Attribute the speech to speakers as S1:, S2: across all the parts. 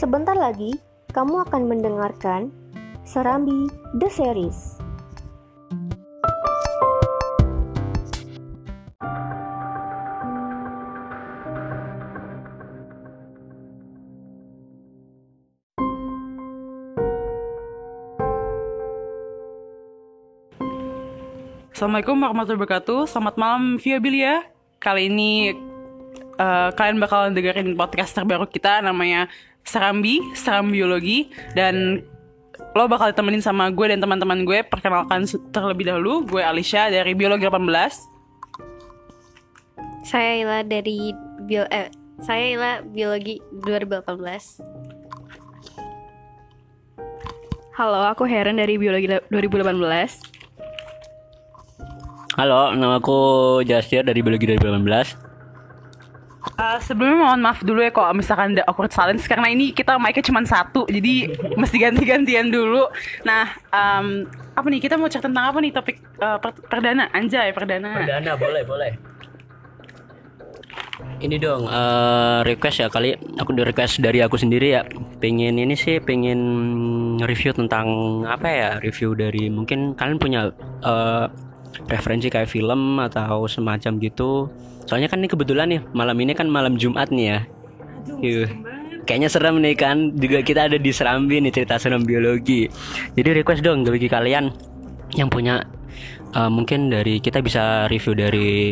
S1: Sebentar lagi, kamu akan mendengarkan Serambi The Series.
S2: Assalamualaikum warahmatullahi wabarakatuh. Selamat malam Viabilia. Kali ini uh, kalian bakalan dengerin podcast terbaru kita namanya Serambi, Seram Biologi dan lo bakal ditemenin sama gue dan teman-teman gue. Perkenalkan terlebih dahulu, gue Alicia dari Biologi 18.
S3: Saya Ila dari bio eh, saya Ila Biologi 2018.
S4: Halo, aku Heren dari Biologi 2018.
S5: Halo, nama aku Jasir dari Biologi 2018.
S2: Uh, sebelumnya mohon maaf dulu ya kok misalkan ada awkward silence karena ini kita mic-nya cuma satu jadi mesti ganti-gantian dulu. Nah, um, apa nih kita mau cerita tentang apa nih topik uh, per perdana anjay perdana.
S5: Perdana boleh boleh. Ini dong uh, request ya kali aku di request dari aku sendiri ya. Pengen ini sih pengen review tentang apa ya review dari mungkin kalian punya uh, referensi kayak film atau semacam gitu. Soalnya kan ini kebetulan nih malam ini kan malam Jumat nih ya. Aduh, kayaknya serem nih kan juga kita ada di Serambi nih cerita serem biologi. Jadi request dong bagi kalian yang punya uh, mungkin dari kita bisa review dari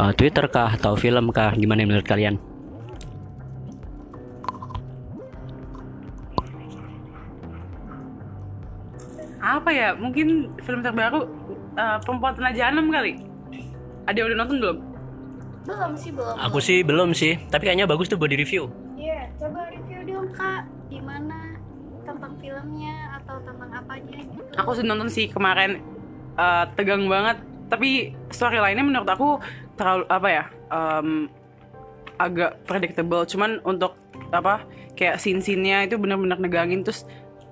S5: uh, Twitter kah atau film kah gimana menurut kalian?
S2: Apa ya mungkin film terbaru uh, perempuan tanah jahanam kali? Ada yang udah nonton belum?
S3: Belum sih belum.
S5: Aku sih belum sih tapi kayaknya bagus tuh buat di review
S3: iya yeah, coba review dong kak. Gimana tentang filmnya atau tentang apanya gitu.
S2: Aku sih nonton sih kemarin uh, tegang banget. Tapi story lainnya menurut aku terlalu apa ya um, agak predictable. Cuman untuk apa kayak scene-scene-nya itu benar-benar negangin. Terus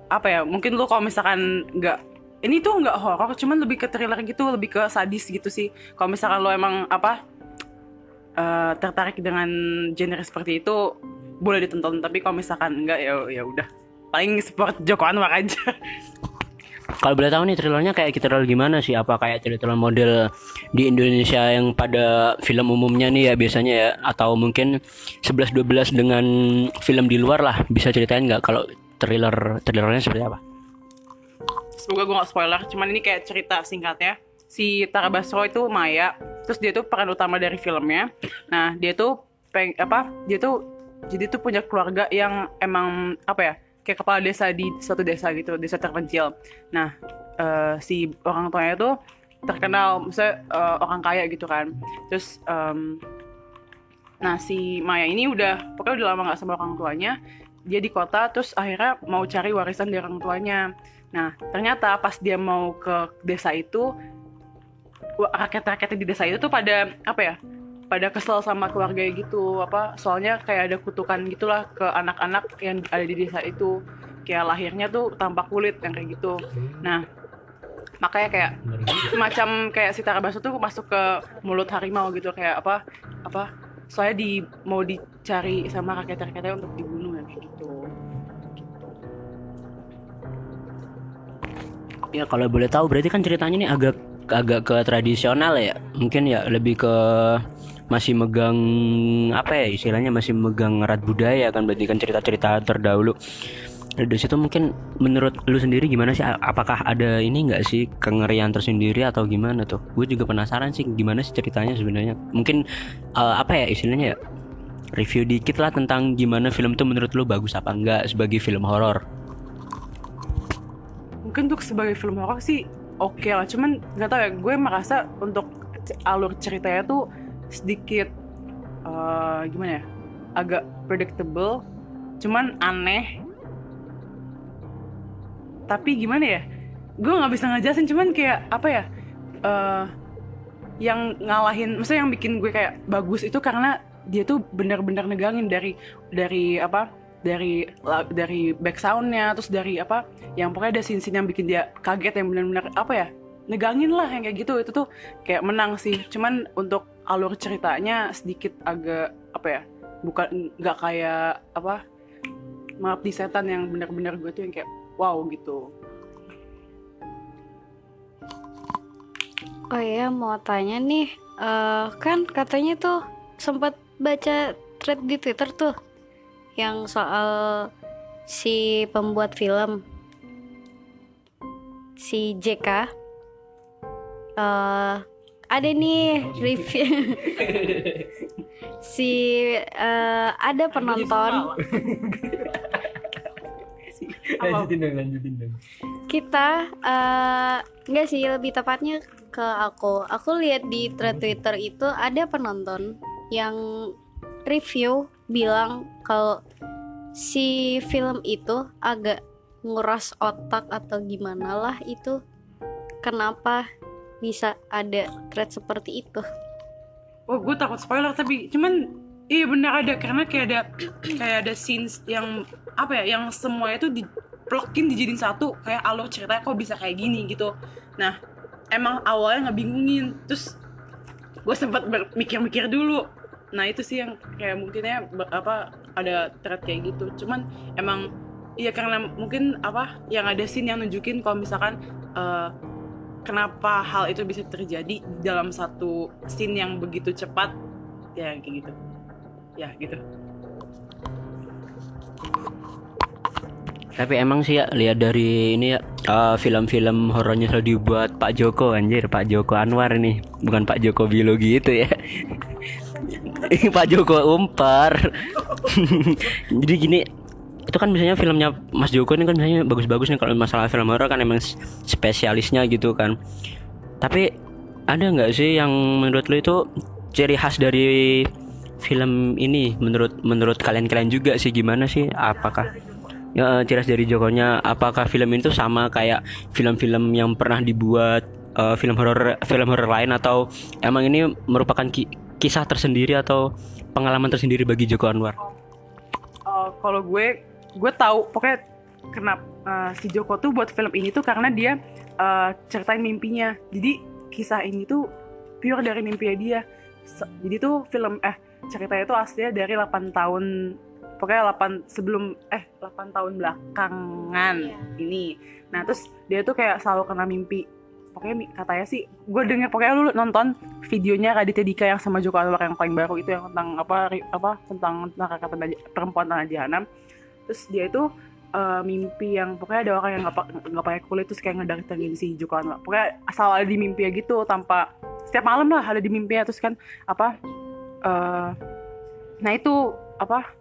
S2: apa ya mungkin lu kalau misalkan nggak ini tuh nggak horor cuman lebih ke thriller gitu lebih ke sadis gitu sih. Kalau misalkan lo emang apa uh, tertarik dengan genre seperti itu boleh ditonton. Tapi kalau misalkan enggak ya ya udah. Paling support Joko Anwar aja.
S5: Kalau boleh tahu nih thrillernya kayak kita gimana sih? Apa kayak thriller model di Indonesia yang pada film umumnya nih ya biasanya ya? Atau mungkin 11-12 dengan film di luar lah bisa ceritain nggak kalau thriller thrillernya seperti apa?
S2: Semoga gue gak spoiler, cuman ini kayak cerita singkatnya. Si Tara Basro itu Maya, terus dia tuh peran utama dari filmnya. Nah, dia tuh peng apa? Dia tuh jadi tuh punya keluarga yang emang apa ya? Kayak kepala desa di suatu desa gitu, desa terpencil. Nah, uh, si orang tuanya tuh terkenal, misalnya uh, orang kaya gitu kan. Terus um, Nah si Maya ini udah pokoknya udah lama gak sama orang tuanya dia di kota terus akhirnya mau cari warisan dari orang tuanya nah ternyata pas dia mau ke desa itu rakyat-rakyat di desa itu tuh pada apa ya pada kesel sama keluarga gitu apa soalnya kayak ada kutukan gitulah ke anak-anak yang ada di desa itu. Kayak lahirnya tuh tanpa kulit yang kayak gitu. Nah makanya kayak semacam kayak si Tarabasu tuh masuk ke mulut harimau gitu kayak apa apa soalnya di mau dicari sama rakyat-rakyatnya untuk dibunuh ya kayak gitu.
S5: Ya kalau boleh tahu berarti kan ceritanya ini agak agak ke tradisional ya. Mungkin ya lebih ke masih megang apa ya istilahnya masih megang erat budaya kan? Berarti kan cerita-cerita terdahulu. Dari situ mungkin menurut lu sendiri gimana sih? Apakah ada ini nggak sih kengerian tersendiri atau gimana tuh? Gue juga penasaran sih gimana sih ceritanya sebenarnya? Mungkin uh, apa ya istilahnya ya? Review dikit lah tentang gimana film itu menurut lu bagus apa enggak sebagai film horor
S2: mungkin untuk sebagai film horor sih oke okay lah. Cuman nggak tahu ya gue merasa untuk alur ceritanya tuh sedikit uh, gimana ya agak predictable cuman aneh. Tapi gimana ya gue nggak bisa ngejelasin cuman kayak apa ya uh, yang ngalahin maksudnya yang bikin gue kayak bagus itu karena dia tuh benar-benar negangin dari dari apa dari dari back soundnya terus dari apa yang pokoknya ada scene-scene yang bikin dia kaget yang benar-benar apa ya negangin lah yang kayak gitu. Itu tuh kayak menang sih. Cuman untuk alur ceritanya sedikit agak apa ya bukan nggak kayak apa mengabdi setan yang benar-benar gue tuh yang kayak wow gitu.
S3: Oh iya mau tanya nih, eh, kan katanya tuh sempat baca thread di Twitter tuh yang soal si pembuat film si JK eh ada nih review. Si eh, ada penonton.
S5: Lanjutin dong lanjutin dong.
S3: Kita eh enggak sih lebih tepatnya ke aku. Aku lihat di thread Twitter itu ada penonton yang review bilang kalau si film itu agak nguras otak atau gimana lah itu kenapa bisa ada thread seperti itu?
S2: Oh gue takut spoiler tapi cuman iya benar ada karena kayak ada kayak ada scenes yang apa ya yang semua itu di plokin dijadiin satu kayak alur ceritanya kok bisa kayak gini? gitu. Nah emang awalnya ngebingungin terus gue sempat mikir-mikir dulu nah itu sih yang kayak mungkinnya apa ada thread kayak gitu. Cuman emang iya karena mungkin apa yang ada scene yang nunjukin kalau misalkan eh, kenapa hal itu bisa terjadi dalam satu scene yang begitu cepat ya kayak gitu. Ya gitu.
S5: Tapi emang sih ya lihat dari ini ya eh, film-film horornya selalu dibuat Pak Joko anjir Pak Joko Anwar nih bukan Pak Joko biologi itu ya Pak Joko Umpar. Jadi gini itu kan misalnya filmnya Mas Joko ini kan misalnya bagus-bagus nih kalau masalah film horor kan emang spesialisnya gitu kan. Tapi ada nggak sih yang menurut lo itu ciri khas dari film ini? Menurut menurut kalian-kalian juga sih gimana sih? Apakah ya ciri khas dari Jokonya apakah film itu sama kayak film-film yang pernah dibuat eh, film horor film horor lain? Atau emang ini merupakan ki- kisah tersendiri atau pengalaman tersendiri bagi Joko Anwar?
S2: Uh, kalau gue gue tahu pokoknya kenapa uh, si Joko tuh buat film ini tuh karena dia uh, ceritain mimpinya. Jadi kisah ini tuh pure dari mimpinya dia. Jadi tuh film eh ceritanya tuh aslinya dari 8 tahun pokoknya 8 sebelum eh 8 tahun belakangan ini. Nah terus dia tuh kayak selalu kena mimpi pokoknya katanya sih gue denger pokoknya lu nonton videonya Raditya Dika yang sama Joko Anwar yang paling baru itu yang tentang apa apa tentang neraka perempuan tanah jahanam. Terus dia itu eh, mimpi yang pokoknya ada orang yang nggak nggak pakai kulit terus kayak ngedatengin si Joko Anwar. Pokoknya asal ada di mimpi gitu tanpa setiap malam lah ada di mimpinya terus kan apa eh nah itu apa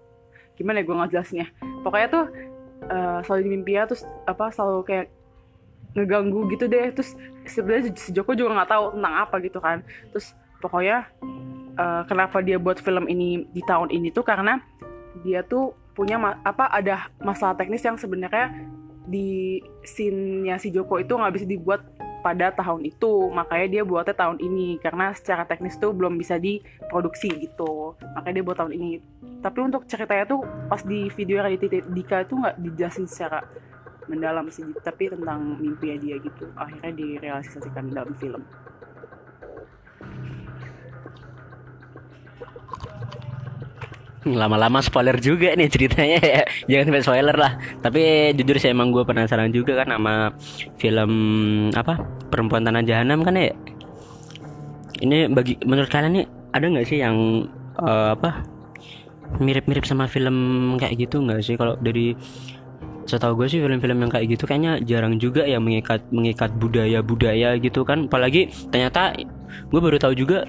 S2: gimana ya gue nggak jelasnya pokoknya tuh eh, selalu di mimpinya terus apa selalu kayak ngeganggu gitu deh. Terus sebenarnya si Joko juga nggak tahu tentang apa gitu kan. Terus pokoknya eh, kenapa dia buat film ini di tahun ini tuh karena dia tuh punya apa ada masalah teknis yang sebenarnya di scene-nya si Joko itu nggak bisa dibuat pada tahun itu. Makanya dia buatnya tahun ini karena secara teknis tuh belum bisa diproduksi gitu. Makanya dia buat tahun ini. Tapi untuk ceritanya tuh pas di video Raditya Dika itu nggak dijelasin secara mendalam sih tapi tentang mimpinya dia gitu. Akhirnya direalisasikan dalam film.
S5: Lama-lama spoiler juga nih ceritanya ya. Jangan sampai spoiler lah. Tapi jujur sih emang gue penasaran juga kan sama film apa perempuan tanah jahanam kan ya? Ini bagi menurut kalian nih ada nggak sih yang eh, apa mirip-mirip sama film kayak gitu nggak sih? Kalau dari setahu gue sih film-film yang kayak gitu kayaknya jarang juga ya mengikat mengikat budaya-budaya gitu kan apalagi ternyata gue baru tahu juga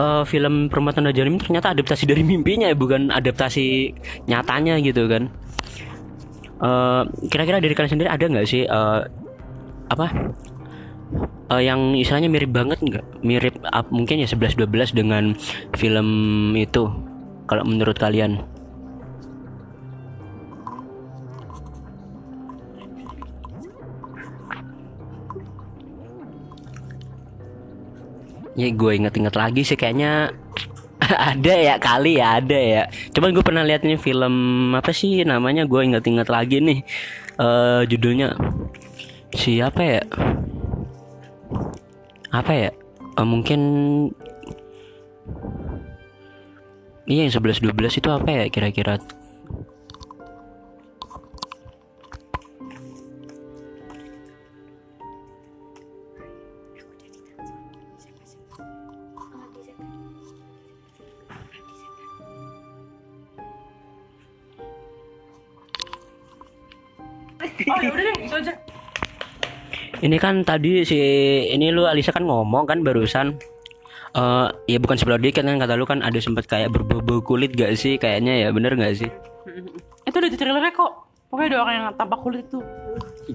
S5: eh, film Perempuan Tanda Jarim ini ternyata adaptasi dari mimpinya ya, bukan adaptasi nyatanya gitu kan. Eh, kira-kira dari kalian sendiri ada nggak sih eh, apa eh, yang istilahnya mirip banget nggak? Mirip ap- mungkin ya 11-12 dengan film itu kalau menurut kalian? Ya gue inget-inget lagi sih kayaknya ada ya kali ya ada ya. Cuman gue pernah lihat film apa sih namanya gue inget-inget lagi nih eh judulnya siapa ya? Apa ya? Eh, mungkin Iya yang 11 12 itu apa ya kira-kira?
S2: Oh ya udah deh itu aja
S5: Ini kan tadi si ini lu Alisa kan ngomong kan barusan eh ya bukan sebelah dikit kan kata lu kan ada sempat kayak berbau kulit gak sih kayaknya ya bener gak sih?
S2: itu udah di trailernya kok pokoknya ada orang yang tampak kulit itu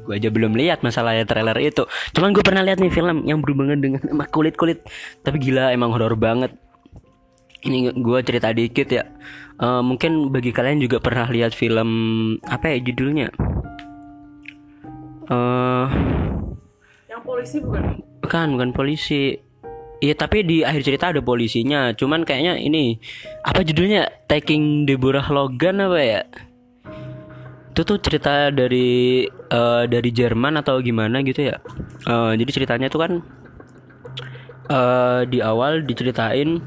S5: Gue aja belum lihat masalahnya trailer itu. Cuman gue pernah lihat nih film yang berhubungan dengan sama kulit kulit. Tapi gila emang horor banget. Ini gue cerita dikit ya. Eh, mungkin bagi kalian juga pernah lihat film apa ya judulnya? Eh
S2: yang polisi bukan
S5: Bukan, bukan polisi. Iya, tapi di akhir cerita ada polisinya. Cuman kayaknya ini apa judulnya? Taking Deborah Logan apa ya? Itu tuh cerita dari eh, dari Jerman atau gimana gitu ya. Eh, jadi ceritanya tuh kan eh di awal diceritain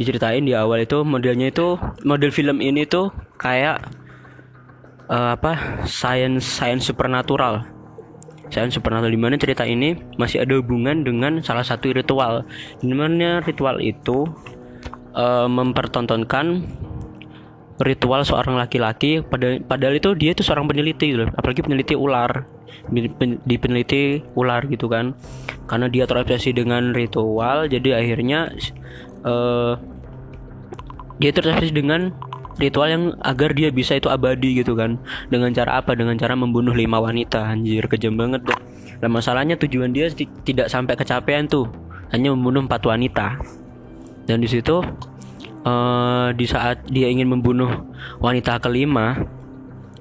S5: diceritain di awal itu modelnya itu model film ini tuh kayak eh, apa? Science science supernatural. Science supernatural di mana cerita ini masih ada hubungan dengan salah satu ritual. Di mana ritual itu eh, mempertontonkan ritual seorang laki-laki pada padahal itu dia itu seorang peneliti gitu loh. apalagi peneliti ular di, pen- di peneliti ular gitu kan karena dia terobsesi dengan ritual jadi akhirnya eh dia terobsesi dengan ritual yang agar dia bisa itu abadi gitu kan. Dengan cara apa? Dengan cara membunuh lima wanita. Anjir kejam banget dah Lah masalahnya tujuan dia ti- tidak sampai kecapean tuh. Hanya membunuh empat wanita. Dan di situ eh, di saat dia ingin membunuh wanita kelima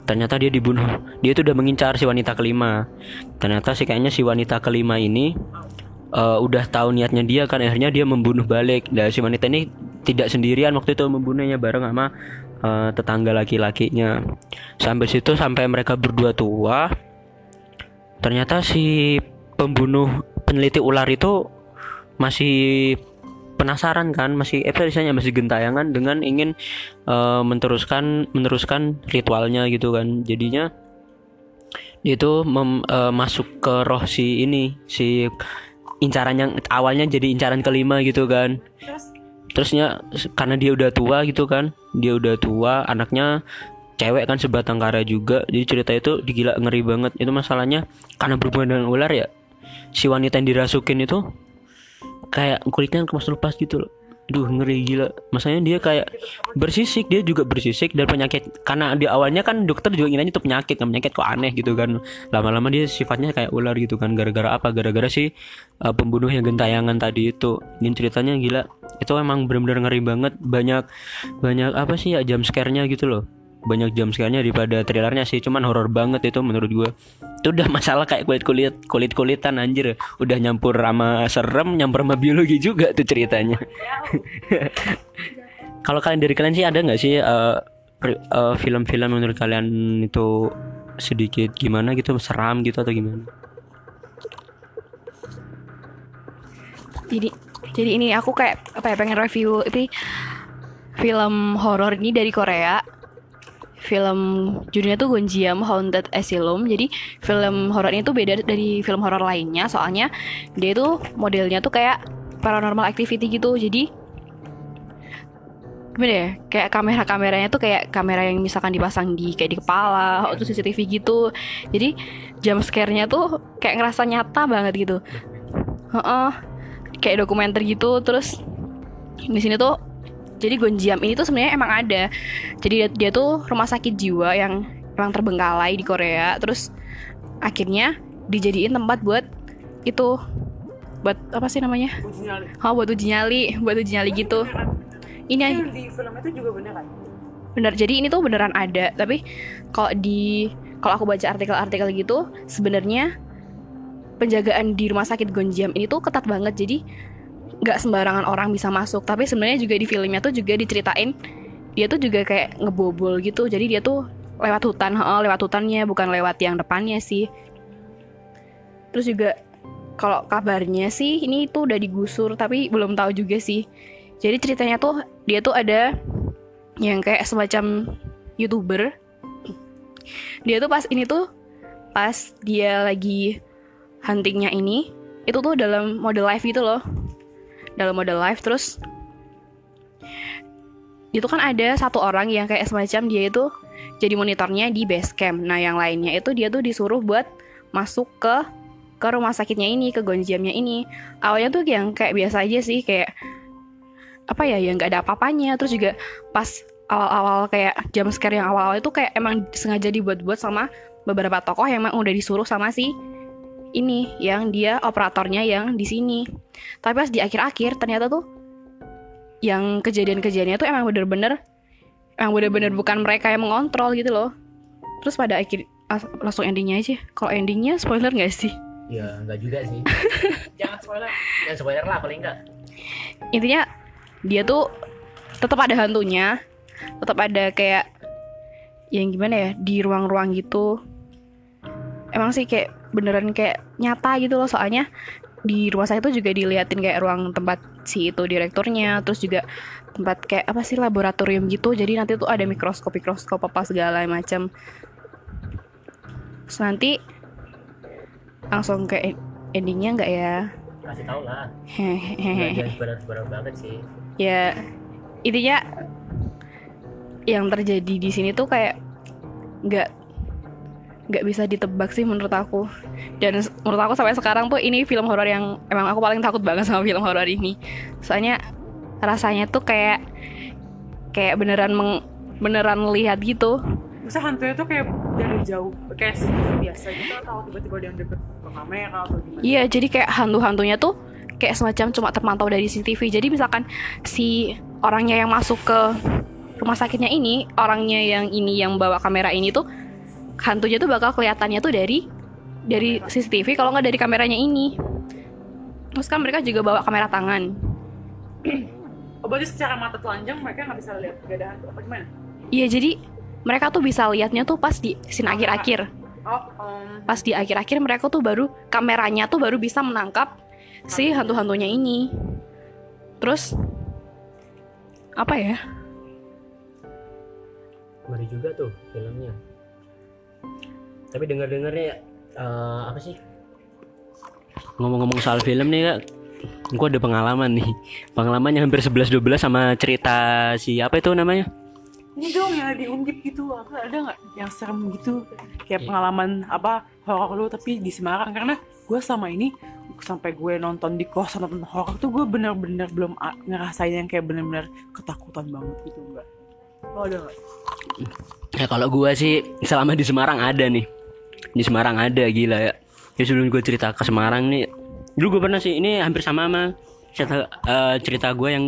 S5: ternyata dia dibunuh. Dia itu udah mengincar si wanita kelima. Ternyata sih kayaknya si wanita kelima ini eh, udah tahu niatnya dia kan. Akhirnya dia membunuh balik. Dan si wanita ini tidak sendirian waktu itu membunuhnya bareng sama eh, tetangga laki-lakinya. Sampai situ sampai mereka berdua tua ternyata si pembunuh peneliti ular itu masih penasaran kan masih misalnya masih gentayangan dengan ingin eh, meneruskan meneruskan ritualnya gitu kan. Jadinya itu mem- eh, masuk ke roh si ini si incaran yang awalnya jadi incaran kelima gitu kan terusnya karena dia udah tua gitu kan. Dia udah tua anaknya cewek kan sebatang kara juga. Jadi cerita itu digila ngeri banget. Itu masalahnya karena berhubungan dengan ular ya si wanita yang dirasukin itu kayak kulitnya kemas lepas gitu loh Duh ngeri gila. Masanya dia kayak bersisik Dia juga bersisik dan penyakit. Karena di awalnya kan dokter juga ngiranya itu penyakit kan Penyakit kok aneh gitu kan. Lama-lama dia sifatnya kayak ular gitu kan. Gara-gara apa? Gara-gara si uh, pembunuh yang gentayangan tadi itu. Ini ceritanya gila. Itu emang bener-bener ngeri banget. Banyak Banyak apa sih ya jam scare-nya gitu loh banyak jam scare-nya daripada trailernya sih cuman horor banget itu menurut gua. Itu udah masalah kayak kulit kulit kulit kulitan anjir. Udah nyampur sama serem nyampur sama biologi juga tuh ceritanya. Kalau kalian dari kalian sih ada nggak sih eh, eh, film-film yang menurut kalian itu sedikit gimana gitu seram gitu atau gimana?
S4: Jadi jadi ini aku kayak apa ya pengen review ini film horor ini dari Korea. Film judulnya tuh Gonjiam Haunted Asylum. Jadi film horor ini tuh beda dari film horor lainnya. Soalnya dia tuh modelnya tuh kayak paranormal activity gitu. Jadi gimana ya? Kayak kamera-kameranya tuh kayak kamera yang misalkan dipasang di kayak di kepala atau CCTV gitu. Jadi jump scare-nya tuh kayak ngerasa nyata banget gitu. Heeh. Kayak dokumenter gitu. Terus di sini tuh jadi Gonjiam ini tuh sebenarnya emang ada. Jadi dia, dia tuh rumah sakit jiwa yang emang terbengkalai di Korea. Terus akhirnya dijadiin tempat buat itu buat apa sih namanya?
S2: Uji nyali.
S4: Oh buat uji nyali buat uji nyali gitu. Ini
S2: Itu di film itu juga bener kan?
S4: Bener. Jadi ini tuh beneran ada. Tapi kalau di kalau aku baca artikel-artikel gitu sebenarnya penjagaan di rumah sakit Gonjiam ini tuh ketat banget. Jadi nggak sembarangan orang bisa masuk. Tapi sebenarnya juga di filmnya tuh juga diceritain dia tuh juga kayak ngebobol gitu. Jadi dia tuh lewat hutan heeh, lewat hutannya bukan lewat yang depannya sih. Terus juga kalau kabarnya sih ini tuh udah digusur tapi belum tahu juga sih. Jadi ceritanya tuh dia tuh ada yang kayak semacam youtuber. Dia tuh pas ini tuh pas dia lagi huntingnya ini itu tuh dalam model live gitu loh dalam model live terus itu kan ada satu orang yang kayak semacam dia itu jadi monitornya di base camp. Nah, yang lainnya itu dia tuh disuruh buat masuk ke ke rumah sakitnya ini, ke gonjiamnya ini. Awalnya tuh yang kayak biasa aja sih, kayak apa ya, yang nggak ada apa-apanya. Terus juga pas awal-awal kayak jam scare yang awal-awal itu kayak emang sengaja dibuat-buat sama beberapa tokoh yang emang udah disuruh sama si ini yang dia operatornya yang di sini. Tapi pas di akhir-akhir ternyata tuh yang kejadian-kejadiannya tuh emang bener-bener emang bener-bener bukan mereka yang mengontrol gitu loh. Terus pada akhir as- langsung endingnya aja. Kalau endingnya spoiler nggak sih?
S5: ya enggak juga sih
S2: Jangan spoiler.
S5: jangan spoiler lah paling enggak
S4: Intinya dia tuh tetap ada hantunya, tetap ada kayak yang gimana ya di ruang-ruang gitu. Emang sih kayak beneran kayak nyata gitu loh. Soalnya di rumah saya itu juga diliatin kayak ruang tempat si itu direkturnya terus juga tempat kayak apa sih laboratorium gitu. Jadi nanti tuh ada mikroskop mikroskop apa segala macam terus nanti langsung ke en- endingnya nggak ya?
S5: Kasih tau lah.
S4: Hehehe.
S5: Spoiler banget sih.
S4: Ya intinya yang terjadi di sini tuh kayak nggak nggak bisa ditebak sih menurut aku dan menurut aku sampai sekarang tuh ini film horor yang emang aku paling takut banget sama film horor ini soalnya rasanya tuh kayak kayak beneran meng, beneran lihat gitu
S2: Masa hantunya tuh kayak dari jauh, kayak biasa gitu atau tiba-tiba dia deket ke kamera atau gimana?
S4: Iya, jadi kayak hantu-hantunya tuh kayak semacam cuma terpantau dari CCTV. Jadi misalkan si orangnya yang masuk ke rumah sakitnya ini, orangnya yang ini yang bawa kamera ini tuh hantunya tuh bakal kelihatannya tuh dari dari CCTV kalau nggak dari kameranya ini. Terus kan mereka juga bawa kamera tangan.
S2: Oh, berarti secara mata telanjang mereka nggak bisa lihat gak ada hantu apa gimana?
S4: Iya, jadi mereka tuh bisa lihatnya tuh pas di scene akhir-akhir.
S2: Oh, um,
S4: Pas di akhir-akhir mereka tuh baru kameranya tuh baru bisa menangkap si hantu-hantunya ini. Terus apa ya?
S5: ngeri juga tuh filmnya tapi denger dengernya eh, apa sih ngomong-ngomong soal film nih kak gue ada pengalaman nih pengalaman yang hampir 11-12 sama cerita si apa itu namanya
S2: ini dong yang diungkit gitu, apa ada nggak yang serem gitu? Kayak pengalaman apa horor lu tapi di Semarang karena gue sama ini sampai gue nonton di kos nonton horor tuh gue bener-bener belum ngerasain yang kayak bener-bener ketakutan banget gitu enggak? Lo ada nggak?
S5: ya kalau gue sih selama di Semarang ada nih di Semarang ada gila ya ya sebelum gue cerita ke Semarang nih dulu gue pernah sih ini hampir sama sama cerita eh, cerita gue yang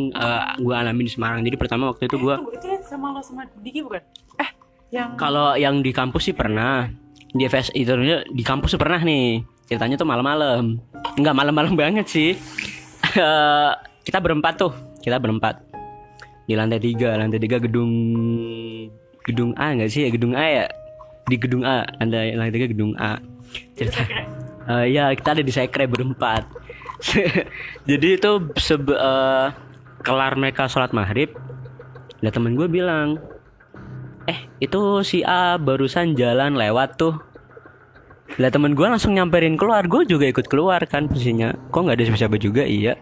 S5: gue alami di Semarang jadi pertama waktu itu gue
S2: Eh, itu yang sama lo sama Diki bukan? Eh, yang
S5: Kalau yang di kampus sih pernah. Di FS itu di kampus tuh pernah nih. Ceritanya tuh malam-malam. Enggak malam-malam banget sih. Eh, kita berempat tuh. Kita berempat. Di lantai tiga, lantai tiga gedung gedung A enggak sih ya gedung A ya? Di gedung A, lantai lantai tiga gedung A. Cerita. Eh, ya kita ada di sekre berempat. Jadi itu sebe eh, kelar mereka sholat maghrib. Lah temen gue bilang, eh itu si A barusan jalan lewat tuh lah temen gue langsung nyamperin keluar gue juga ikut keluar kan posisinya kok nggak ada siapa-siapa juga iya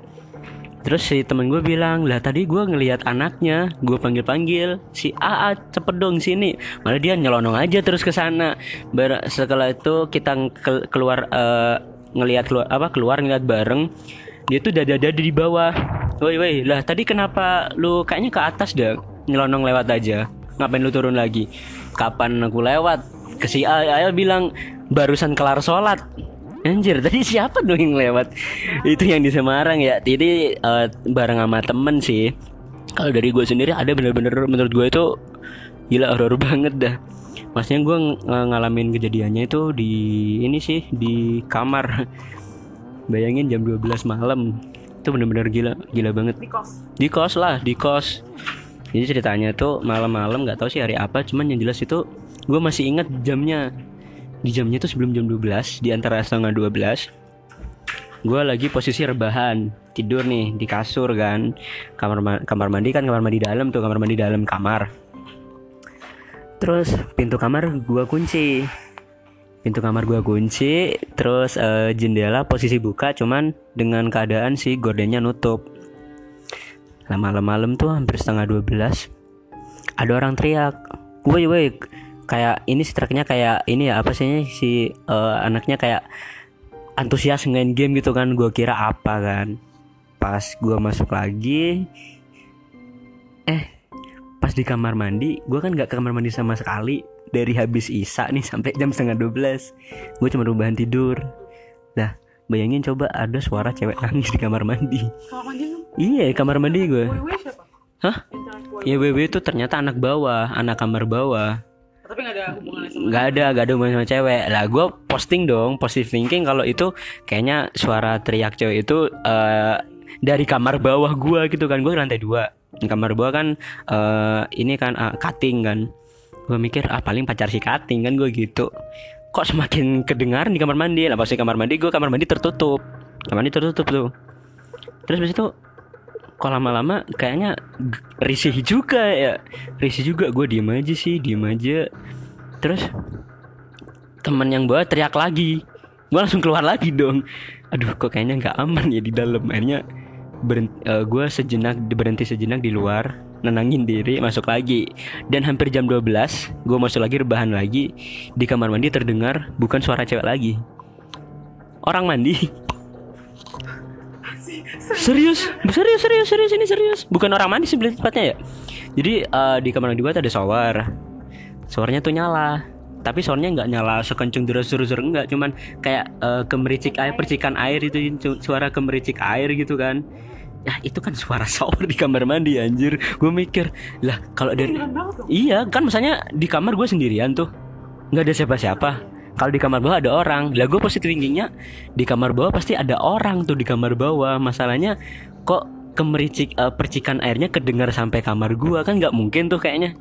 S5: terus si temen gue bilang lah tadi gue ngelihat anaknya. Gue panggil-panggil si A, A cepet dong sini. Malah dia nyelonong aja terus ke sana. Bar- setelah itu kita ke- keluar eh, ngelihat keluar apa keluar ngeliat bareng dia tuh dada dada di bawah. Woi woi lah tadi kenapa lu kayaknya ke atas dah nyelonong lewat aja. Ngapain lu turun lagi? Kapan aku lewat? Ke si A bilang barusan kelar sholat Anjir, tadi siapa dong yang lewat? Itu yang di Semarang ya. Jadi eh, bareng sama temen sih. Kalau dari gue sendiri ada bener-bener menurut gue itu gila horor banget dah. Maksudnya gue ng- ngalamin kejadiannya itu di ini sih di kamar. Bayangin jam 12 malam. Itu bener-bener gila, gila banget
S2: di kos.
S5: di kos lah di kos jadi ceritanya tuh malam-malam nggak tahu sih hari apa cuman yang jelas itu gue masih inget jamnya di jamnya tuh sebelum jam 12 di antara setengah 12 gue lagi posisi rebahan. Tidur nih di kasur kan. Kamar ma- kamar mandi kan kamar mandi dalam tuh kamar mandi dalam kamar. Terus pintu kamar gua kunci. Pintu kamar gua kunci terus eh, jendela posisi buka cuman dengan keadaan si gordennya nutup. Lah malam-malam tuh hampir setengah 12 ada orang teriak woi woi kayak ini si truknya kayak ini ya apa sih si eh, anaknya kayak antusias main game gitu kan gue kira apa kan. Pas gue masuk lagi eh pas di kamar mandi gue kan nggak ke kamar mandi sama sekali. Dari habis isa nih sampai jam setengah 12 gue cuma rebahan tidur. Lah bayangin coba ada suara cewek nangis di kamar mandi.
S2: Kalau mandi
S5: iya kamar mandi gue
S2: wewe?
S5: Hah? Ya WW itu ternyata anak bawah anak kamar bawah
S2: ada hubungannya sama.
S5: nggak ada nggak ada hubungan sama cewek. Lah gue posting dong positive thinking. Kalau itu kayaknya suara teriak cewek itu eh, dari kamar bawah gue gitu kan. Gue lantai dua. Kamar bawah kan eh, ini kan eh, cutting kan. Gue mikir ah paling pacar si cutting kan gue gitu. Kok semakin kedengaran di kamar mandi? Lah pas di kamar mandi gue kamar mandi tertutup. Kamar mandi tertutup tuh. Terus habis itu kok lama-lama kayaknya risih juga ya. Risih juga gue diem aja sih diem aja terus? Teman yang bawa teriak lagi. Gue langsung keluar lagi dong. Aduh kok kayaknya nggak aman ya di dalam. Akhirnya gue sejenak berhenti sejenak di luar nenangin diri masuk lagi. Dan hampir jam 12 gue masuk lagi rebahan lagi. Di kamar mandi terdengar bukan suara cewek lagi. Orang mandi. Serius? Serius serius serius ini serius. Bukan orang mandi sih tepatnya ya? Jadi eh, di kamar mandi gue ada shower showernya tuh nyala tapi showernya nggak nyala sekenceng deras deras enggak cuman kayak eh, kemericik air percikan air itu suara kemericik air gitu kan ya itu kan suara shower di kamar mandi anjir gue mikir lah kalau dari. Iya kan misalnya di kamar gue sendirian tuh nggak ada siapa-siapa. Kalau di kamar bawah ada orang, lah gue positif thinkingnya di kamar bawah pasti ada orang tuh di kamar bawah. Masalahnya kok kemericik eh, percikan airnya kedengar sampai kamar gue kan nggak mungkin tuh kayaknya.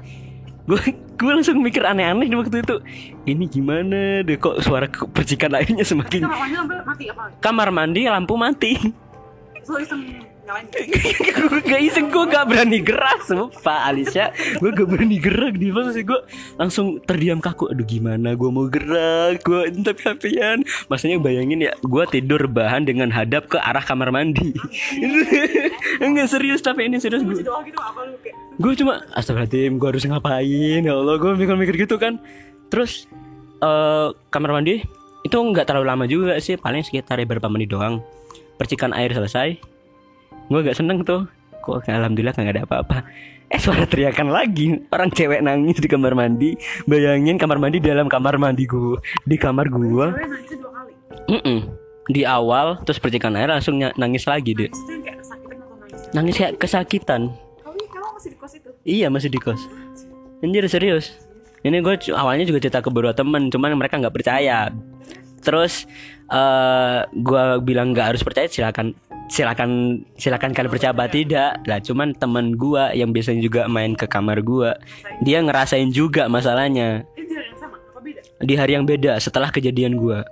S5: Gue gue langsung mikir aneh-aneh di waktu itu. Ini gimana deh kok suara percikan airnya semakin
S2: Kamar mandi sampai mati apa?
S5: kamar mandi lampu mati.
S2: So iseng nyalain.
S5: gue gak iseng gue gak berani gerak sumpah Alicia gue gak berani gerak di mana sih gue langsung terdiam kaku aduh gimana gue mau gerak gue tapi hapian maksudnya bayangin ya gue tidur bahan dengan hadap ke arah kamar mandi enggak serius tapi ini serius gue Gue cuma astagfirullahaladzim gue harus ngapain? Ya Allah gue mikir-mikir gitu kan. Terus eh kamar mandi itu nggak terlalu lama juga sih paling sekitar beberapa menit doang. Percikan air selesai. Gue gak seneng tuh. Kok alhamdulillah nggak ada apa-apa. Eh suara teriakan lagi. Orang cewek nangis di kamar mandi. Bayangin kamar mandi dalam kamar mandi gue di kamar gue
S2: kali.
S5: Mm-mm. di awal terus percikan air langsung nangis lagi deh
S2: nangis.
S5: kayak kesakitan
S2: masih di kos itu?
S5: Iya masih di kos. Anjir serius. Ini gue awalnya juga cerita ke beberapa temen, cuman mereka nggak percaya. Terus eh gue bilang nggak harus percaya, silakan silakan silakan kalian percaya apa tidak. Lah cuman temen gue yang biasanya juga main ke kamar gue, dia ngerasain juga masalahnya
S2: di hari yang sama apa beda?
S5: di hari yang beda setelah kejadian gue.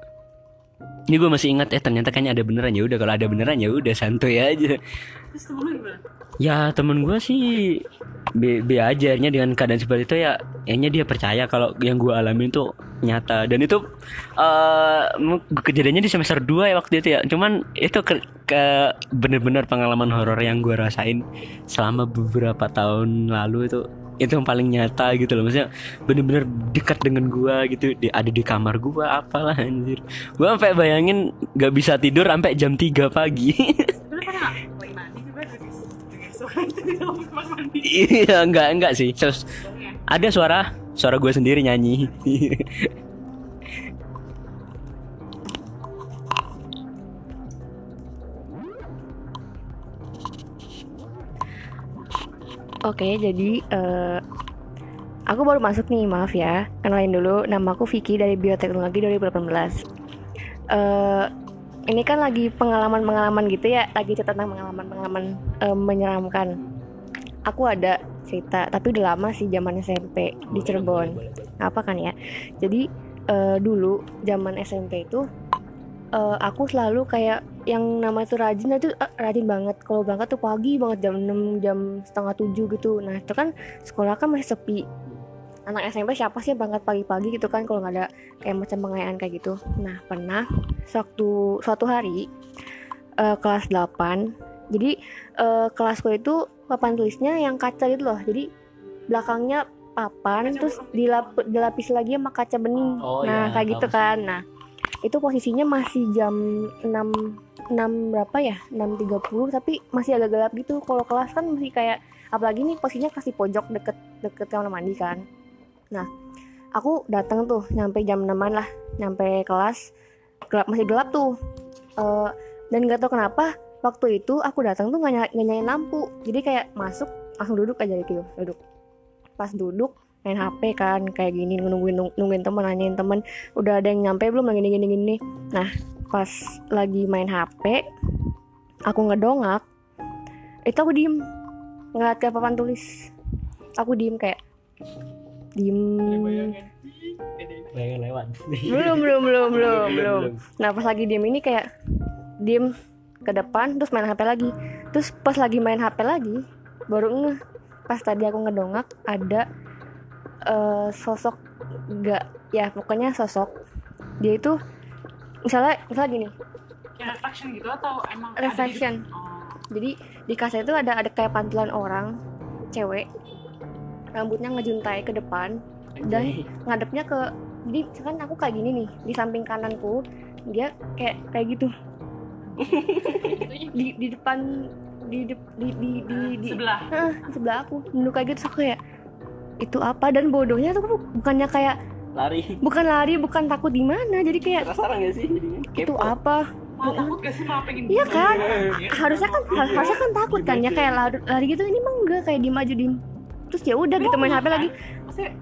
S5: Ini gue masih ingat eh ternyata kayaknya ada beneran ya udah kalau ada beneran ya udah santuy aja.
S2: Terus temen lu gimana?
S5: Ya temen gue sih B, B aja akhirnya dengan keadaan seperti itu ya Kayaknya dia percaya kalau yang gue alamin tuh nyata Dan itu eh mu- kejadiannya di semester 2 ya waktu itu ya Cuman itu ke, ke bener-bener pengalaman horor yang gue rasain Selama beberapa tahun lalu itu itu yang paling nyata gitu loh. Maksudnya bener-bener dekat dengan gua gitu. Di, ada di kamar gua apalah anjir. Gua sampai bayangin gak bisa tidur sampai jam 3 pagi. Iya enggak enggak sih. Terus ada suara suara gue sendiri nyanyi.
S1: Oke, jadi eh, aku baru masuk nih, maaf ya. Kenalin dulu, nama aku Vicky dari Bioteknologi 2018. Eh, ini kan lagi pengalaman-pengalaman gitu ya, lagi cerita tentang pengalaman-pengalaman eh, menyeramkan. Aku ada cerita, tapi udah lama sih zaman SMP di Cirebon. Apa kan ya? Jadi eh, dulu zaman SMP itu eh, aku selalu kayak yang nama itu rajin itu eh, rajin banget. Kalau berangkat tuh pagi banget jam 6 jam setengah 7 gitu. Nah itu kan sekolah kan masih sepi. Anak SMP siapa sih berangkat pagi-pagi gitu kan kalau nggak ada kayak macam pengayaan kayak gitu. Nah pernah suatu suatu hari eh, kelas 8 jadi eh, kelasku itu papan tulisnya yang kaca gitu loh. Jadi belakangnya papan terus dilap dilapis lagi sama kaca bening.
S5: Oh,
S1: nah
S5: iya,
S1: kayak gitu kan. Nah itu posisinya masih jam 6 6 berapa ya? 6.30 tapi masih agak gelap gitu. Kalau kelas kan masih kayak apalagi nih posisinya kasih pojok deket deket kamar mandi kan. Nah aku datang tuh nyampe jam 6 lah. Nyampe kelas gelap masih gelap tuh. Eh, dan nggak tahu kenapa waktu itu aku datang tuh nggak nggak nyalain lampu. Jadi kayak masuk langsung duduk aja gitu duduk. Pas duduk main HP kan kayak gini nungguin nungguin temen nanyain temen. Udah ada yang nyampe belum? Lagi gini gini gini. Nah pas lagi main HP aku ngedongak itu aku diem. Ngeliat ke papan tulis. Aku diem kayak diem.
S5: Lewat.
S1: belum belum belum belum belum nah pas lagi diem ini kayak diem ke depan terus main HP lagi. Terus pas lagi main HP lagi baru ngeh. Pas tadi aku ngedongak ada eh, sosok enggak ya pokoknya sosok. Dia itu misalnya misalnya gini.
S2: Kayak reflection gitu atau emang di-
S1: Reflection.
S2: Oh.
S1: jadi di kasnya itu ada ada kayak pantulan orang cewek rambutnya ngejuntai ke depan dan ngadepnya ke jadi misalkan aku kayak gini nih di samping kananku dia kayak kayak gitu. Di di depan di di di di, di, di-
S2: sebelah.
S1: Di sebelah aku nunduk kayak gitu aku kayak itu apa? Dan bodohnya tuh bu- bukannya kayak
S5: Lari.
S1: bukan lari bukan takut di mana. Jadi kayak
S5: Penasaran gak sih jadinya?
S1: itu apa?
S2: Malah takut gak sih malah pengen
S1: Iya
S2: bunuh.
S1: kan? harusnya kan har- harusnya kan takut kan. Ya kayak lari, lari gitu ini mah enggak. Kayak diem aja diem. Terus ya udah gitu main HP lagi.
S2: Maksudnya,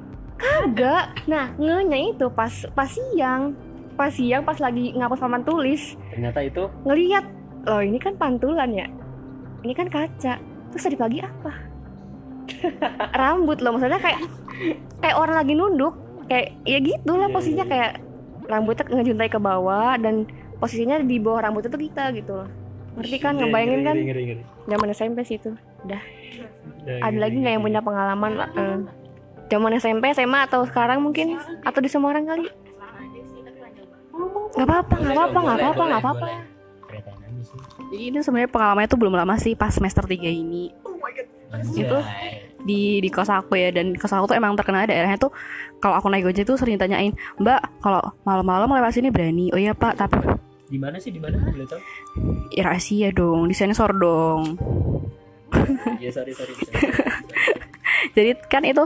S1: enggak nah ngenya itu pas pas siang. Pas siang pas lagi ngapus papan tulis.
S5: Ternyata itu?
S1: Ngelihat loh ini kan pantulan ya? Ini kan kaca. Terus tadi pagi apa? Rambut loh maksudnya kayak kayak orang lagi nunduk kayak ya gitu lah
S5: Iya,
S1: posisinya
S5: iya.
S1: kayak rambutnya ngejuntai ke bawah dan posisinya di bawah rambut itu kita gitu loh. Ngerti kan
S5: Ngeri,
S1: ngebayangin kan?
S5: ngeri, ngeri, ngeri.
S1: zaman SMP sih itu.
S5: Ya,
S1: ada
S5: ngeri,
S1: lagi nggak yang punya pengalaman? Eh, zaman SMP SMA atau sekarang mungkin? Atau di semua orang kali? Nggak apa-apa nggak
S5: Boleh,
S1: apa-apa nggak
S5: boleh,
S1: apa-apa nggak apa-apa.
S4: Jadi ini sebenarnya pengalamannya tuh belum lama sih pas semester 3 ini Itu di di kos aku ya dan kos aku tuh emang terkenal daerahnya tuh kalau aku naik gojek tuh sering tanyain Mbak kalau malam-malam lewat sini berani oh iya Pak tapi
S5: Di mana sih? Di mana? Boleh tahu?
S4: ya rahasia dong disensor dong
S5: Iya, sorry, sorry.
S4: jadi kan itu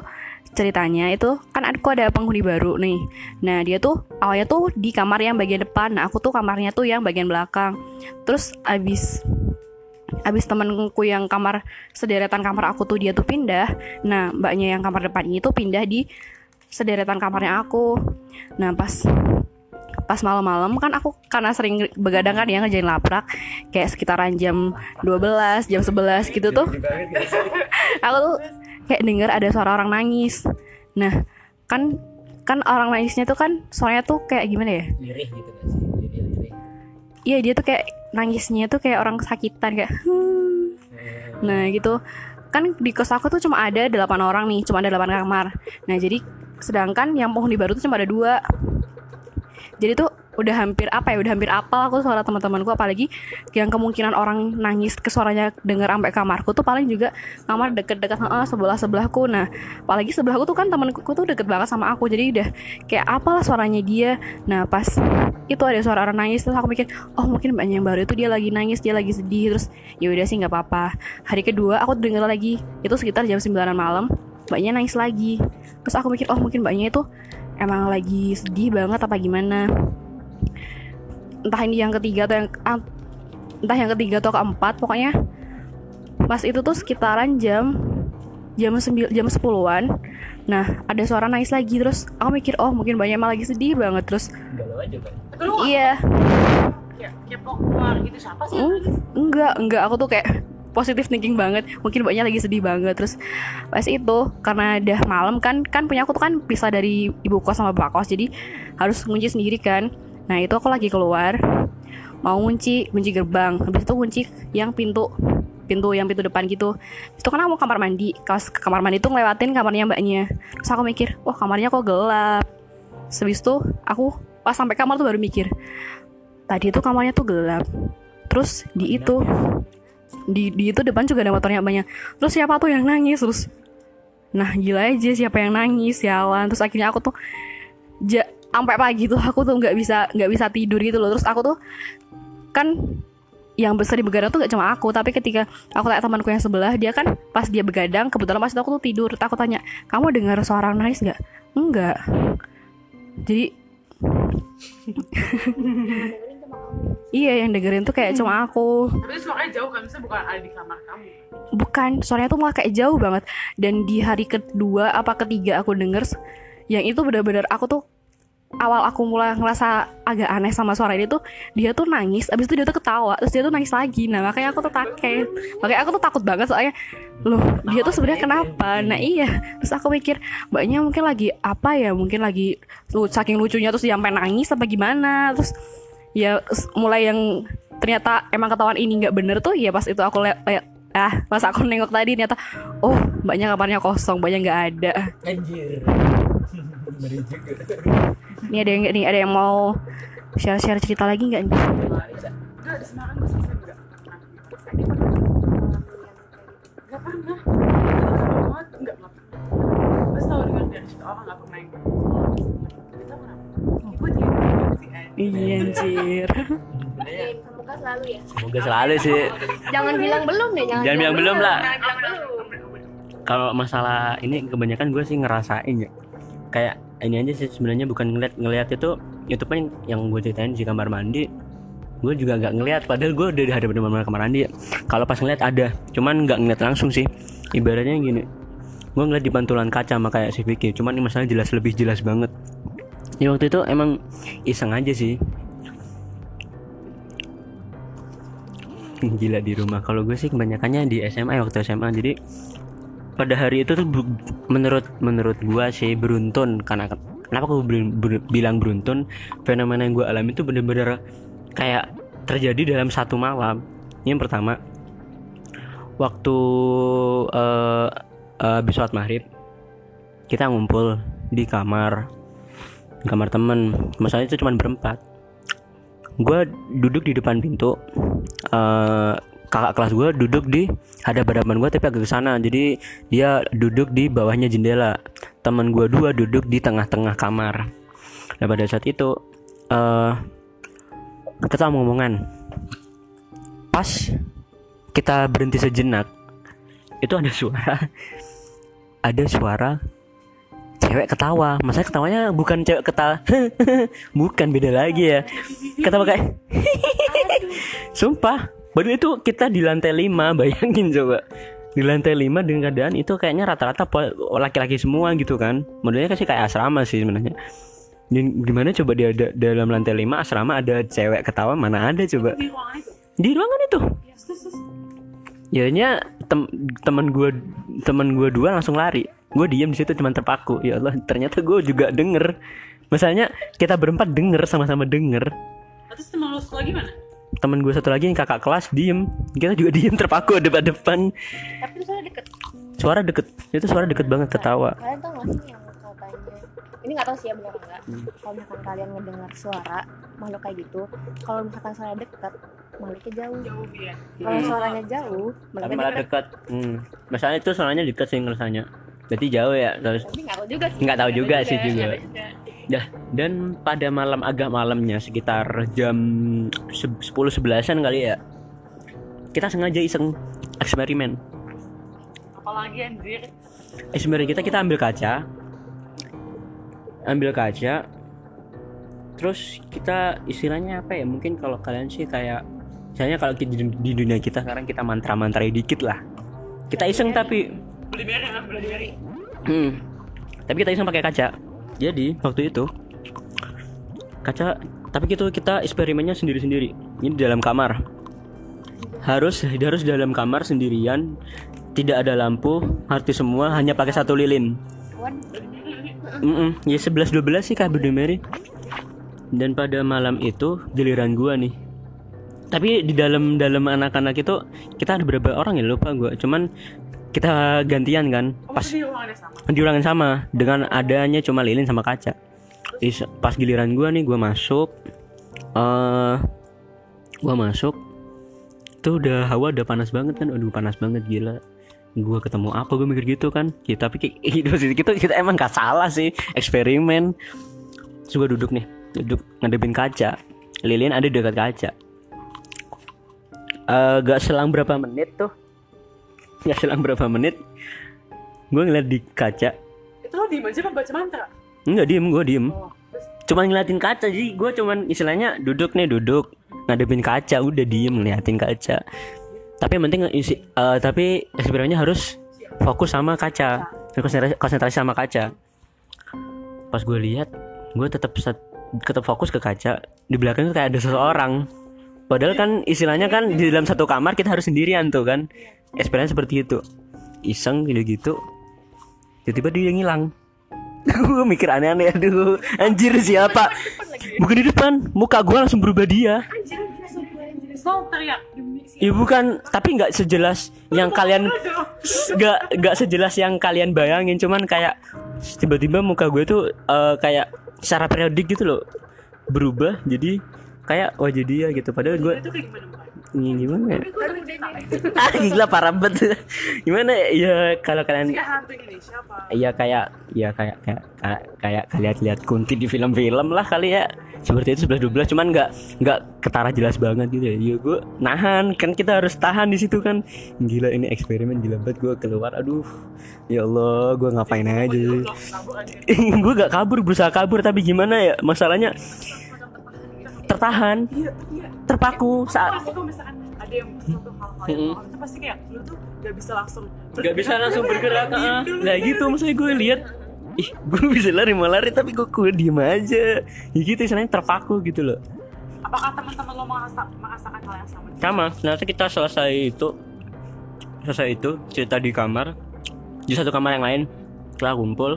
S4: ceritanya itu kan aku ada penghuni baru nih nah dia tuh awalnya tuh di kamar yang bagian depan nah aku tuh kamarnya tuh yang bagian belakang terus abis abis temenku yang kamar sederetan kamar aku tuh dia tuh pindah. Nah mbaknya yang kamar depan ini tuh pindah di sederetan kamarnya aku. Nah pas pas malam-malam kan aku karena sering begadang kan ya ngerjain laprak. Kayak sekitaran jam 12 jam 11 gitu tuh. Aku tuh kayak denger ada suara orang nangis. Nah kan kan orang nangisnya tuh kan suaranya tuh kayak gimana ya iya dia tuh kayak nangisnya tuh kayak orang kesakitan kayak "Hmm." nah gitu. Kan di kos aku tuh cuma ada delapan orang nih cuma ada delapan kamar. Nah jadi sedangkan yang penghuni baru tuh cuma ada dua jadi tuh udah hampir apa ya udah hampir apal aku suara teman-temanku apalagi yang kemungkinan orang nangis ke suaranya denger sampai kamarku tuh paling juga kamar deket-deket heeh, sebelah sebelahku nah apalagi sebelahku tuh kan temanku tuh deket banget sama aku jadi udah kayak apalah suaranya dia. Nah pas itu ada suara orang nangis terus aku mikir oh mungkin mbaknya yang baru itu dia lagi nangis dia lagi sedih. Terus ya udah sih nggak apa-apa. Hari kedua aku denger lagi itu sekitar jam 9 malam mbaknya nangis lagi. Terus aku mikir oh mungkin mbaknya itu emang lagi sedih banget apa gimana entah ini yang ketiga atau yang ah, entah yang ketiga atau keempat pokoknya pas itu tuh sekitaran jam jam sembil jam 10-an nah ada suara nangis lagi terus aku mikir oh mungkin banyak emang lagi sedih banget terus
S5: aja kan?
S4: Iya
S2: kayak kepo keluar gitu siapa sih? nangis?
S4: enggak enggak aku tuh kayak positif thinking banget. Mungkin banyak lagi sedih banget. Terus pas itu karena udah malam kan kan punya aku tuh kan pisah dari ibu kos sama bapak kos jadi harus ngunci sendiri kan. Nah itu aku lagi keluar mau ngunci kunci gerbang. Habis itu kunci yang pintu pintu yang pintu depan gitu. Itu kan aku mau kamar mandi. Pas ke kamar mandi tuh ngelewatin kamarnya mbaknya. Terus aku mikir wah kamarnya kok gelap. Habis itu aku pas sampai kamar tuh baru mikir tadi tuh kamarnya tuh gelap. Terus di itu di di itu depan juga ada motornya banyak. Terus siapa tuh yang nangis? Terus nah gila aja siapa yang nangis sialan. Terus akhirnya aku tuh ja, sampai pagi tuh aku tuh nggak bisa nggak bisa tidur gitu loh. Terus aku tuh kan yang besar di begadang tuh gak cuma aku tapi ketika aku tanya temanku yang sebelah dia kan pas dia begadang kebetulan pas itu aku tuh tidur. Aku tanya kamu dengar suara nangis nggak? Enggak. Jadi iya yang dengerin tuh kayak cuma aku.
S2: Tapi suaranya jauh kan, misalnya bukan ada di kamar kamu.
S4: bukan suaranya tuh malah kayak jauh banget. Dan di hari kedua apa ketiga aku denger yang itu benar-benar aku tuh awal aku mulai ngerasa agak aneh sama suara ini tuh dia tuh nangis abis itu dia tuh ketawa terus dia tuh nangis lagi. Nah makanya aku tuh takut. Makanya aku tuh takut banget soalnya loh dia tuh sebenarnya kenapa? Nah iya. Terus aku mikir mbaknya mungkin lagi apa ya? Mungkin lagi saking lucunya terus dia sampai nangis apa gimana? Terus ya mulai yang ternyata emang ketahuan ini nggak bener tuh ya pas itu aku lihat ah pas aku nengok tadi ternyata oh mbaknya kamarnya kosong mbaknya nggak ada
S6: Anjir.
S4: Ini ada yang nih ada yang mau share share cerita lagi nggak nih
S2: enggak pernah. Ini pernah. Enggak pernah.
S4: Iya anjir.
S1: Semoga selalu ya.
S5: Semoga selalu sih.
S1: Jangan bilang belum deh jangan,
S5: jangan bilang belum lah. Kalau masalah ini kebanyakan gue sih ngerasain ya. Kayak ini aja sih sebenarnya bukan ngeliat ngeliat itu itu kan yang gue ceritain di kamar mandi. Gue juga nggak ngeliat padahal gue udah di hadapan kamar kamar mandi. Ya. kalau pas ngeliat ada cuman nggak ngeliat langsung sih. Ibaratnya gini gue ngeliat di pantulan kaca sama kayak si Vicky cuman ini masalah jelas lebih jelas banget ya waktu itu emang iseng aja sih. Gila di rumah. Kalau gue sih kebanyakannya di SMA waktu SMA jadi pada hari itu tuh menurut menurut gua sih beruntun. Karena kenapa gue ber- ber- bilang beruntun? Fenomena yang gue alami itu bener-bener kayak terjadi dalam satu malam. Yang pertama waktu habis sholat maghrib kita ngumpul di kamar kamar temen. Masalahnya itu cuma berempat. Gue duduk di depan pintu eh kakak kelas gue duduk di hadap-hadapan gue tapi agak ke sana. Jadi dia duduk di bawahnya jendela. Teman gue dua duduk di tengah-tengah kamar. Nah pada saat itu eh kita ngomongan. Pas kita berhenti sejenak itu ada suara. Ada suara cewek ketawa. Masa ketawanya bukan cewek ketawa. Bukan beda lagi ya. Ketawa kayak sumpah baru itu kita di lantai 5 bayangin coba. Di lantai 5 dengan keadaan itu kayaknya rata-rata laki-laki semua gitu kan. Modelnya kan sih kayak asrama sih sebenarnya. Gimana coba dia ada dalam lantai 5 asrama ada cewek ketawa? Mana ada coba?
S2: Di ruangan itu.
S5: di. Jadinya tem teman gue teman gue dua langsung lari. Gue diem di situ cuman terpaku. Ya Allah, ternyata gue juga denger. Masalahnya kita berempat denger sama-sama denger.
S2: Terus teman lu satu lagi mana?
S5: Teman gue satu lagi yang kakak kelas diem. Kita juga diem terpaku depan-depan.
S1: tapi itu soalnya deket
S5: Suara deket. Itu suara deket banget ketawa.
S1: kalian tau gak sih yang katanya ini nggak tahu sih ya benar enggak kalau misalkan kalian ngedengar suara makhluk kayak gitu kalau misalkan suara deket makhluknya jauh
S2: Jauh ya.
S1: kalau suaranya jauh
S5: Tapi
S1: makhluknya
S5: malah
S1: deket
S5: deket. Hmm. Masalahnya itu suaranya deket sih ngerasanya. Jadi jauh ya. Terus
S1: nggak tahu juga sih
S5: nggak tahu juga sih
S1: Nggak
S5: juga.
S1: tahu juga.
S5: Dah, dan pada malam agak malamnya sekitar jam 10-11an kali ya. Kita sengaja iseng eksperimen.
S2: Apalagi anjir.
S5: Eksperimen kita kita ambil kaca. Ambil kaca. Terus kita istilahnya apa ya? Mungkin kalau kalian sih kayak misalnya kalau di, di dunia kita sekarang kita mantra-mantrai dikit lah. Kita iseng tapi
S2: Beli beri ah, beli beri.
S5: Hmm. Tapi kita iseng pakai kaca. Jadi waktu itu kaca tapi itu kita eksperimennya sendiri-sendiri. Ini di dalam kamar. Harus harus di dalam kamar sendirian, tidak ada lampu, arti semua hanya pakai satu lilin. Mm ya 11 12 sih Kak Budi Mary. Dan pada malam itu giliran gua nih. Tapi di dalam dalam anak-anak itu kita ada berapa orang ya lupa gua. Cuman kita gantian kan?
S2: Oh,
S5: pas
S2: di ruangan yang sama.
S5: di ruangan sama. Dengan adanya cuma lilin sama kaca. Is- pas giliran gua nih gua masuk eh gua masuk tuh udah hawa udah panas banget kan? Aduh panas banget gila. Gue ketemu apa? Gue mikir gitu kan? Ya, tapi kayak itu sih. Kita kita emang gak salah sih. Eksperimen. Terus gue duduk nih duduk ngadepin kaca. Lilin ada di dekat kaca. Eh gak selang berapa menit tuh gak selang berapa menit gue ngeliat di kaca.
S2: Itu lo diem aja membaca mantra.
S5: Enggak diem gue diem.
S2: Oh,
S5: Cuman ngeliatin kaca Jadi gue cuman istilahnya duduk nih duduk. Ngadepin kaca Udah diem ngeliatin kaca. Tapi yang penting isi, eh, Tapi eksperimennya harus Fokus sama kaca. Konsentrasi, konsentrasi sama kaca. Pas gue lihat Gue tetap tetap fokus ke kaca. Di belakang tuh kayak ada seseorang. Padahal kan istilahnya kan Di dalam satu kamar kita harus sendirian tuh kan Eksperimen seperti itu. Iseng gitu-gitu. Tiba-tiba dia ngilang gue mikir aneh-aneh aduh. Anjir siapa? Bukan di depan. Muka gue langsung berubah dia.
S2: Si
S5: ya? Bukan. Tapi nggak sejelas yang kalian nggak nggak sejelas yang kalian bayangin. Cuman kayak tiba-tiba muka gue tuh eh, kayak secara periodik gitu loh. Berubah jadi kayak wajah dia gitu. Padahal gue
S2: gimana
S5: ini gimana ya? ah gila parah banget gimana ya? ya kalau kalian? Iya kayak ya kayak kayak kayak, kayak kalian lihat kunti di film-film lah kali ya seperti itu 11 12 cuman nggak nggak ketara jelas banget gitu ya. Iya gue nahan kan kita harus tahan di situ kan. Gila ini eksperimen gila banget gue keluar. Aduh. Ya Allah, gue ngapain aja. gue gak kabur berusaha kabur tapi gimana ya masalahnya tertahan
S2: Iya, iya.
S5: terpaku saat
S2: kalau misalkan ada yang sesuatu hal-hal yang awal, itu pasti kayak lu tuh gak bisa langsung
S5: nggak bisa langsung bergerak
S2: Diem
S5: ah. nah gitu maksudnya gue lihat ih gue bisa lari mau lari tapi gue gue diem aja. Ya gitu istilahnya terpaku gitu loh.
S2: Apakah teman-teman lo merasa merasakan hal yang sama?
S5: sama. Nanti kita selesai itu selesai itu cerita di kamar. Di satu kamar yang lain kita kumpul.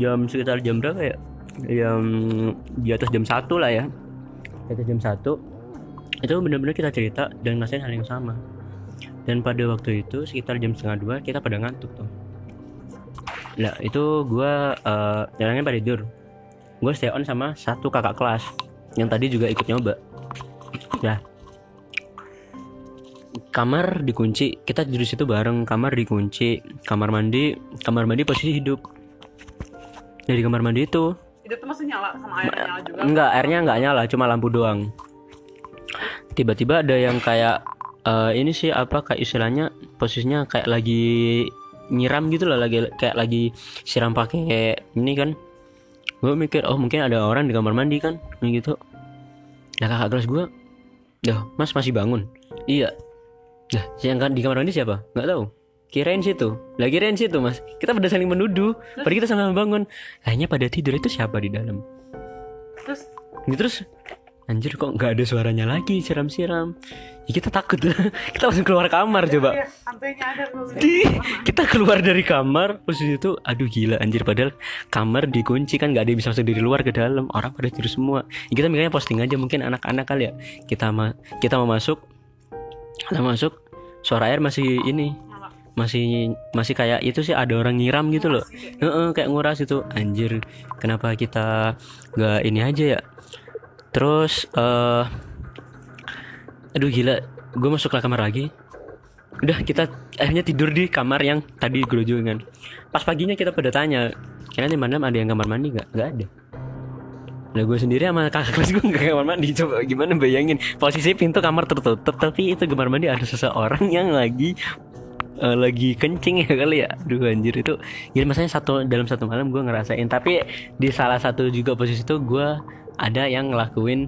S5: Jam sekitar jam berapa ya yang di atas jam satu lah ya. Di atas jam satu. Itu benar-benar kita cerita dan ngerasain hal yang sama. Dan pada waktu itu sekitar jam setengah dua kita pada ngantuk tuh. Nah itu gua eh jalannya pada tidur. Gue stay on sama satu kakak kelas yang tadi juga ikut nyoba. Nah, kamar dikunci, kita tidur situ bareng. Kamar dikunci, kamar mandi, kamar mandi posisi hidup. Dari kamar mandi itu,
S2: Hidup tuh masih nyala sama air nyala juga.
S5: enggak airnya enggak nyala, cuma lampu doang. Tiba-tiba ada yang kayak eh, ini sih apa kayak istilahnya posisinya kayak lagi nyiram gitu lah, lagi kayak lagi siram pakai ini kan. Gue mikir, oh mungkin ada orang di kamar mandi kan, gitu. Nah kakak kelas gue, dah mas masih bangun. Iya. Nah yang kan di kamar mandi siapa? Nggak tahu. Kirain situ. Lah kirain situ mas. Kita pada saling menuduh. Padahal kita sama bangun. Akhirnya pada tidur itu siapa di dalam?
S2: Terus
S5: Gitu terus anjir kok nggak ada suaranya lagi siram-siram. Ya, kita takut kita langsung keluar kamar coba.
S2: ya, ada tuh.
S5: Di, kita keluar dari kamar posisi itu aduh gila anjir padahal kamar dikunci kan nggak ada yang bisa masuk dari luar ke dalam orang pada tidur semua Ya, kita mikirnya posting aja mungkin anak-anak kali ya kita ma kita mau masuk kita masuk suara air masih ini masih masih kayak itu sih ada orang nyiram gitu loh. Heeh, kayak nguras itu anjir kenapa kita nggak ini aja ya? Terus eh aduh gila gue masuk ke kamar lagi. Udah kita akhirnya tidur di kamar yang tadi gerojongan pas paginya kita pada tanya kira di mana ada yang kamar mandi nggak? Nggak ada. Nah gue sendiri sama kakak kelas gue nggak kamar mandi. Coba gimana bayangin? Posisi pintu kamar tertutup Tapi itu kamar mandi ada seseorang yang lagi eh, Lagi kencing ya kali ya. Aduh anjir itu Jadi maksudnya satu dalam satu malam gue ngerasain. Tapi di salah satu juga posisi itu gue Ada yang ngelakuin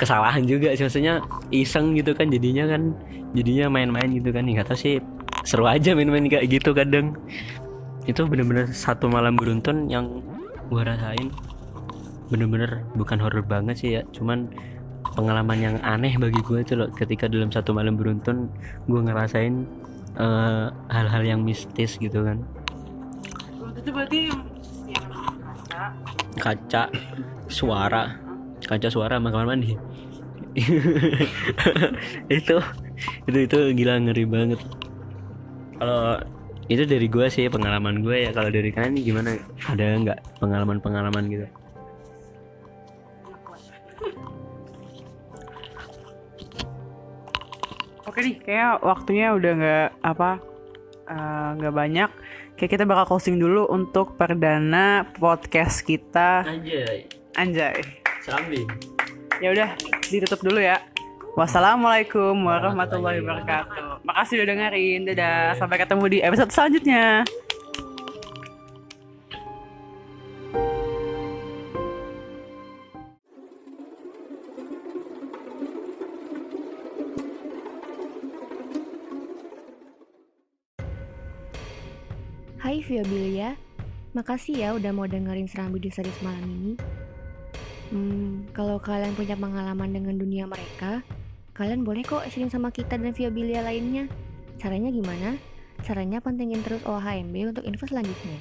S5: kesalahan juga sih. Maksudnya iseng gitu kan jadinya kan Jadinya main-main gitu kan. Nggak tahu sih Seru aja main-main kayak gitu kadang. Itu bener-bener satu malam beruntun yang gue rasain. Bener-bener bukan horor banget sih ya cuman pengalaman yang aneh bagi gue itu loh. Ketika dalam satu malam beruntun gue ngerasain eh, hal-hal yang mistis gitu kan.
S2: Itu berarti yang kaca.
S5: Kaca suara. Kaca suara sama kamar mandi. Itu itu itu gila ngeri banget. Kalau itu dari gue sih pengalaman gue ya. Kalau dari kalian gimana? Ada nggak pengalaman pengalaman gitu
S2: Oke nih, kayaknya waktunya udah nggak apa eh, nggak banyak. Kayak kita bakal closing dulu untuk perdana podcast kita.
S5: Anjay,
S2: Anjay.
S5: Sambi.
S2: Ya udah, ditutup dulu ya. Wassalamualaikum warahmatullahi wabarakatuh. Makasih udah dengerin. Dadah. Sampai ketemu di episode selanjutnya.
S1: Makasih ya udah mau dengerin Serambi di series malam ini. Hmm, kalau kalian punya pengalaman dengan dunia mereka, kalian boleh kok sharing sama kita dan Viabilia lainnya. Caranya gimana? Caranya pantengin terus OHMB untuk info selanjutnya.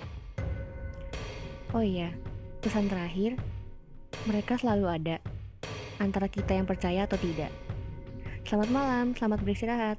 S1: Oh iya, pesan terakhir, mereka selalu ada, antara kita yang percaya atau tidak. Selamat malam, selamat beristirahat.